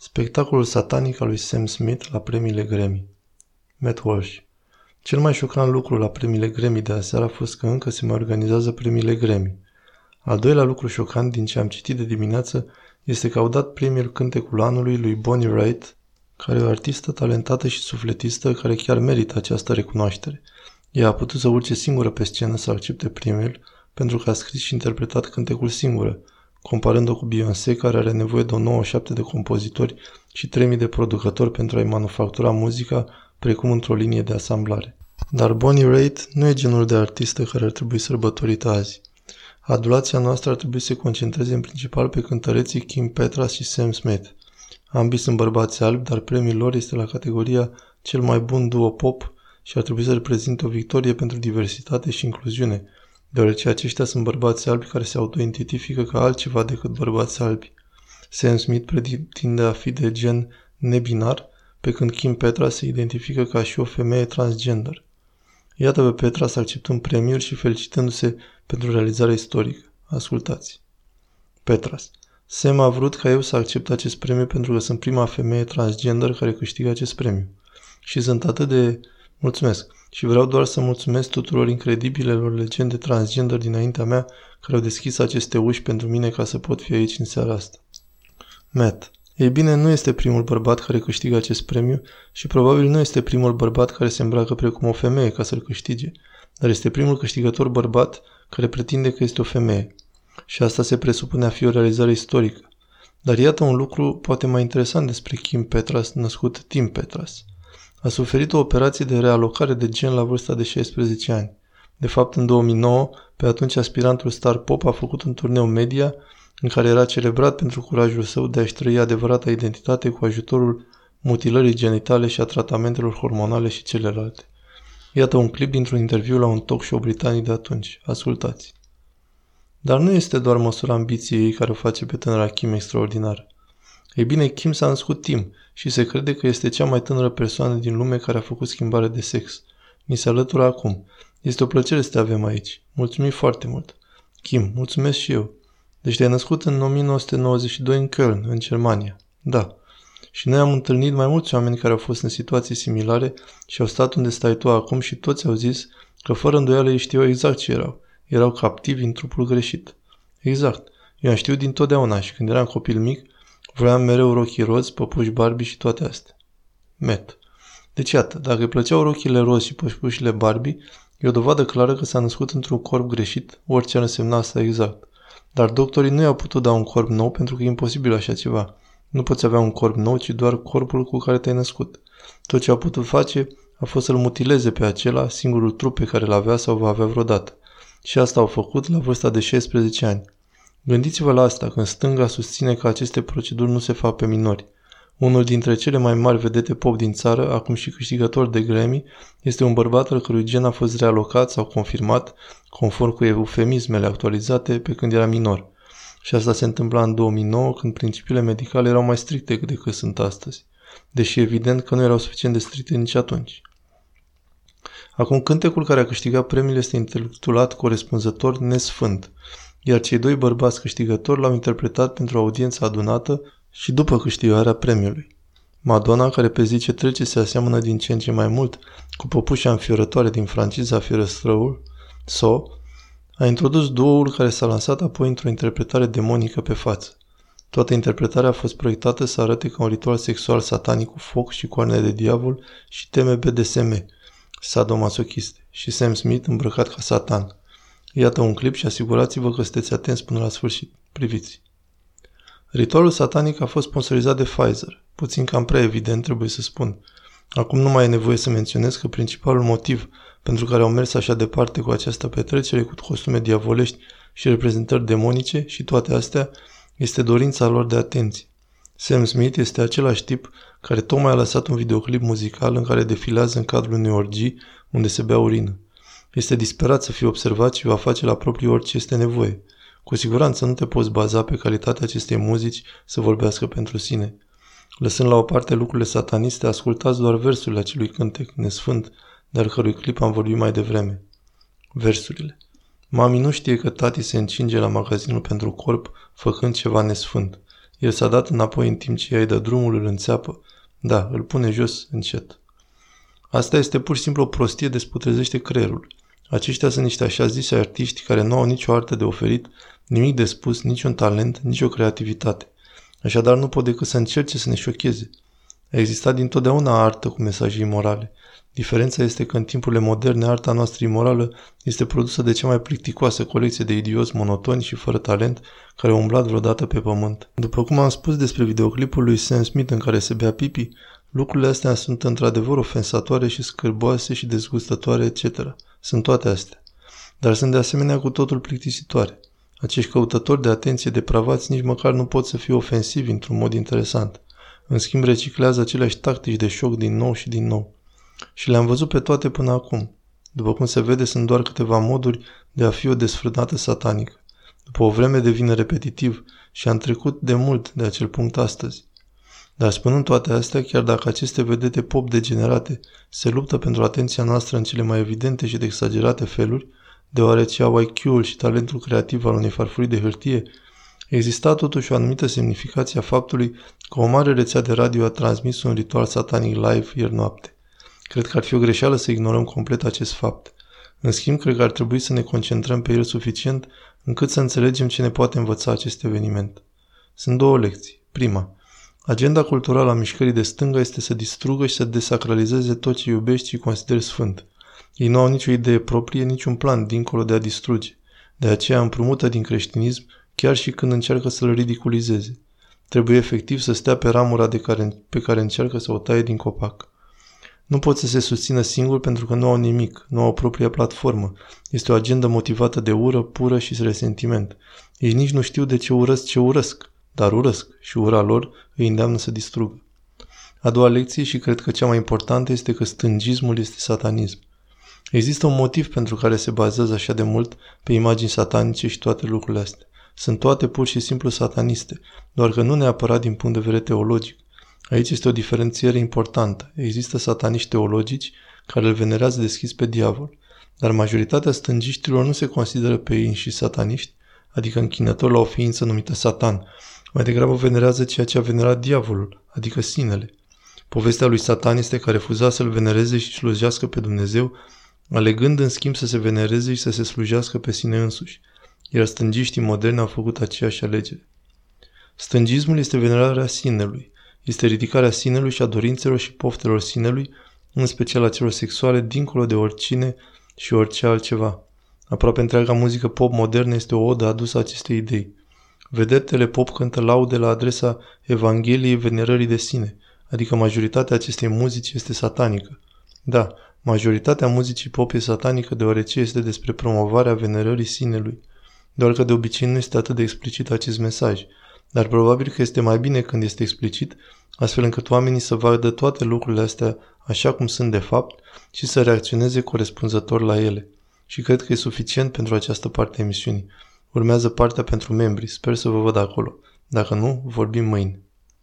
Spectacolul satanic al lui Sam Smith la premiile Grammy. Matt Walsh. Cel mai șocant lucru la premiile Grammy de aseară a fost că încă se mai organizează premiile Grammy. Al doilea lucru șocant din ce am citit de dimineață este că au dat premiul cântecul anului lui Bonnie Wright, care e o artistă talentată și sufletistă care chiar merită această recunoaștere. Ea a putut să urce singură pe scenă să accepte premiul pentru că a scris și interpretat cântecul singură, comparând-o cu Beyoncé, care are nevoie de o nouă șapte de compozitori și 3000 de producători pentru a-i manufactura muzica, precum într-o linie de asamblare. Dar Bonnie Raitt nu e genul de artistă care ar trebui sărbătorită azi. Adulația noastră ar trebui să se concentreze în principal pe cântăreții Kim Petras și Sam Smith. Ambii sunt bărbați albi, dar premiul lor este la categoria cel mai bun duo pop și ar trebui să reprezinte o victorie pentru diversitate și incluziune, deoarece aceștia sunt bărbați albi care se autoidentifică ca altceva decât bărbați albi. Sam Smith pretinde a fi de gen nebinar, pe când Kim Petra se identifică ca și o femeie transgender. Iată pe Petra să acceptăm premiul și felicitându-se pentru realizarea istorică. Ascultați. Petras. Sam a vrut ca eu să accept acest premiu pentru că sunt prima femeie transgender care câștigă acest premiu. Și sunt atât de... Mulțumesc. Și vreau doar să mulțumesc tuturor incredibilelor legende transgender dinaintea mea care au deschis aceste uși pentru mine ca să pot fi aici în seara asta. Matt. Ei bine, nu este primul bărbat care câștigă acest premiu și probabil nu este primul bărbat care se îmbracă precum o femeie ca să-l câștige, dar este primul câștigător bărbat care pretinde că este o femeie. Și asta se presupune a fi o realizare istorică. Dar iată un lucru poate mai interesant despre Kim Petras, născut Tim Petras. A suferit o operație de realocare de gen la vârsta de 16 ani. De fapt, în 2009, pe atunci aspirantul star pop a făcut un turneu media în care era celebrat pentru curajul său de a-și trăi adevărata identitate cu ajutorul mutilării genitale și a tratamentelor hormonale și celelalte. Iată un clip dintr-un interviu la un talk show britanic de atunci. Ascultați. Dar nu este doar măsura ambiției ei care o face pe tânăra Kim extraordinară. Ei bine, Kim s-a născut Tim și se crede că este cea mai tânără persoană din lume care a făcut schimbare de sex. Mi se alătură acum. Este o plăcere să te avem aici. Mulțumim foarte mult. Kim, mulțumesc și eu. Deci te-ai născut în 1992 în Köln, în Germania. Da. Și noi am întâlnit mai mulți oameni care au fost în situații similare și au stat unde stai tu acum și toți au zis că fără îndoială ei știau exact ce erau. Erau captivi în trupul greșit. Exact. Eu am știut din totdeauna și când eram copil mic, Vroiam mereu rochii roz, păpuși Barbie și toate astea. Met. Deci iată, dacă îi plăceau rochile roz și pășpușile Barbie, e o dovadă clară că s-a născut într-un corp greșit, orice ar însemna asta exact. Dar doctorii nu i-au putut da un corp nou pentru că e imposibil așa ceva. Nu poți avea un corp nou, ci doar corpul cu care te-ai născut. Tot ce au putut face a fost să-l mutileze pe acela, singurul trup pe care l-avea sau va avea vreodată. Și asta au făcut la vârsta de 16 ani. Gândiți-vă la asta când stânga susține că aceste proceduri nu se fac pe minori. Unul dintre cele mai mari vedete pop din țară, acum și câștigător de Grammy, este un bărbat al cărui gen a fost realocat sau confirmat, conform cu eufemismele actualizate, pe când era minor. Și asta se întâmpla în 2009, când principiile medicale erau mai stricte decât sunt astăzi, deși evident că nu erau suficient de stricte nici atunci. Acum, cântecul care a câștigat premiul este intitulat corespunzător Nesfânt iar cei doi bărbați câștigători l-au interpretat pentru audiența adunată și după câștigarea premiului. Madonna, care pe zi ce trece se aseamănă din ce în ce mai mult cu păpușa înfiorătoare din franciza Fierăstrăul, So, a introdus duoul care s-a lansat apoi într-o interpretare demonică pe față. Toată interpretarea a fost proiectată să arate ca un ritual sexual satanic cu foc și coarne de diavol și teme BDSM, sadomasochiste, și Sam Smith îmbrăcat ca satan. Iată un clip și asigurați-vă că sunteți atenți până la sfârșit. Priviți. Ritualul satanic a fost sponsorizat de Pfizer. Puțin cam prea evident, trebuie să spun. Acum nu mai e nevoie să menționez că principalul motiv pentru care au mers așa departe cu această petrecere cu costume diavolești și reprezentări demonice și toate astea este dorința lor de atenție. Sam Smith este același tip care tocmai a lăsat un videoclip muzical în care defilează în cadrul unei orgii unde se bea urină. Este disperat să fie observat și va face la propriu orice este nevoie. Cu siguranță nu te poți baza pe calitatea acestei muzici să vorbească pentru sine. Lăsând la o parte lucrurile sataniste, ascultați doar versurile acelui cântec nesfânt, dar cărui clip am vorbit mai devreme. Versurile. Mami nu știe că tati se încinge la magazinul pentru corp făcând ceva nesfânt. El s-a dat înapoi în timp ce ea îi dă drumul, îl înțeapă. Da, îl pune jos încet. Asta este pur și simplu o prostie de sputrezește creierul. Aceștia sunt niște așa zise artiști care nu au nicio artă de oferit, nimic de spus, niciun talent, nicio creativitate. Așadar nu pot decât să încerce să ne șocheze. A existat dintotdeauna artă cu mesaje imorale. Diferența este că în timpurile moderne arta noastră imorală este produsă de cea mai plicticoasă colecție de idioți monotoni și fără talent care au umblat vreodată pe pământ. După cum am spus despre videoclipul lui Sam Smith în care se bea pipi, lucrurile astea sunt într-adevăr ofensatoare și scârboase și dezgustătoare, etc. Sunt toate astea. Dar sunt de asemenea cu totul plictisitoare. Acești căutători de atenție depravați nici măcar nu pot să fie ofensivi într-un mod interesant. În schimb, reciclează aceleași tactici de șoc din nou și din nou. Și le-am văzut pe toate până acum. După cum se vede, sunt doar câteva moduri de a fi o desfrânată satanică. După o vreme devine repetitiv și am trecut de mult de acel punct astăzi. Dar spunând toate astea, chiar dacă aceste vedete pop degenerate se luptă pentru atenția noastră în cele mai evidente și de exagerate feluri, deoarece au IQ-ul și talentul creativ al unei farfurii de hârtie, exista totuși o anumită semnificație a faptului că o mare rețea de radio a transmis un ritual satanic live ieri noapte. Cred că ar fi o greșeală să ignorăm complet acest fapt. În schimb, cred că ar trebui să ne concentrăm pe el suficient încât să înțelegem ce ne poate învăța acest eveniment. Sunt două lecții. Prima, agenda culturală a mișcării de stânga este să distrugă și să desacralizeze tot ce iubești și consideri sfânt. Ei nu au nicio idee proprie, niciun plan dincolo de a distruge. De aceea împrumută din creștinism chiar și când încearcă să-l ridiculizeze. Trebuie efectiv să stea pe ramura de care, pe care încearcă să o taie din copac. Nu pot să se susțină singur pentru că nu au nimic, nu au propria platformă. Este o agendă motivată de ură pură și resentiment. Ei nici nu știu de ce urăsc ce urăsc, dar urăsc și ura lor îi îndeamnă să distrugă. A doua lecție și cred că cea mai importantă este că stângismul este satanism. Există un motiv pentru care se bazează așa de mult pe imagini satanice și toate lucrurile astea. Sunt toate pur și simplu sataniste, doar că nu neapărat din punct de vedere teologic. Aici este o diferențiere importantă. Există sataniști teologici care îl venerează deschis pe diavol, dar majoritatea stângiștilor nu se consideră pe ei și sataniști, adică închinători la o ființă numită Satan. Mai degrabă venerează ceea ce a venerat diavolul, adică sinele. Povestea lui Satan este că refuza să-l venereze și slujească pe Dumnezeu, alegând în schimb să se venereze și să se slujească pe sine însuși. Iar stângiștii moderni au făcut aceeași alegere. Stângismul este venerarea sinelui, este ridicarea sinelui și a dorințelor și poftelor sinelui, în special a celor sexuale, dincolo de oricine și orice altceva. Aproape întreaga muzică pop modernă este o odă adusă acestei idei. Vedetele pop cântă laude la adresa Evangheliei venerării de sine, adică majoritatea acestei muzici este satanică. Da, majoritatea muzicii pop e satanică deoarece este despre promovarea venerării sinelui. Doar că de obicei nu este atât de explicit acest mesaj, dar probabil că este mai bine când este explicit, astfel încât oamenii să vadă toate lucrurile astea așa cum sunt de fapt și să reacționeze corespunzător la ele. Și cred că e suficient pentru această parte a emisiunii. Urmează partea pentru membri, sper să vă văd acolo. Dacă nu, vorbim mâine.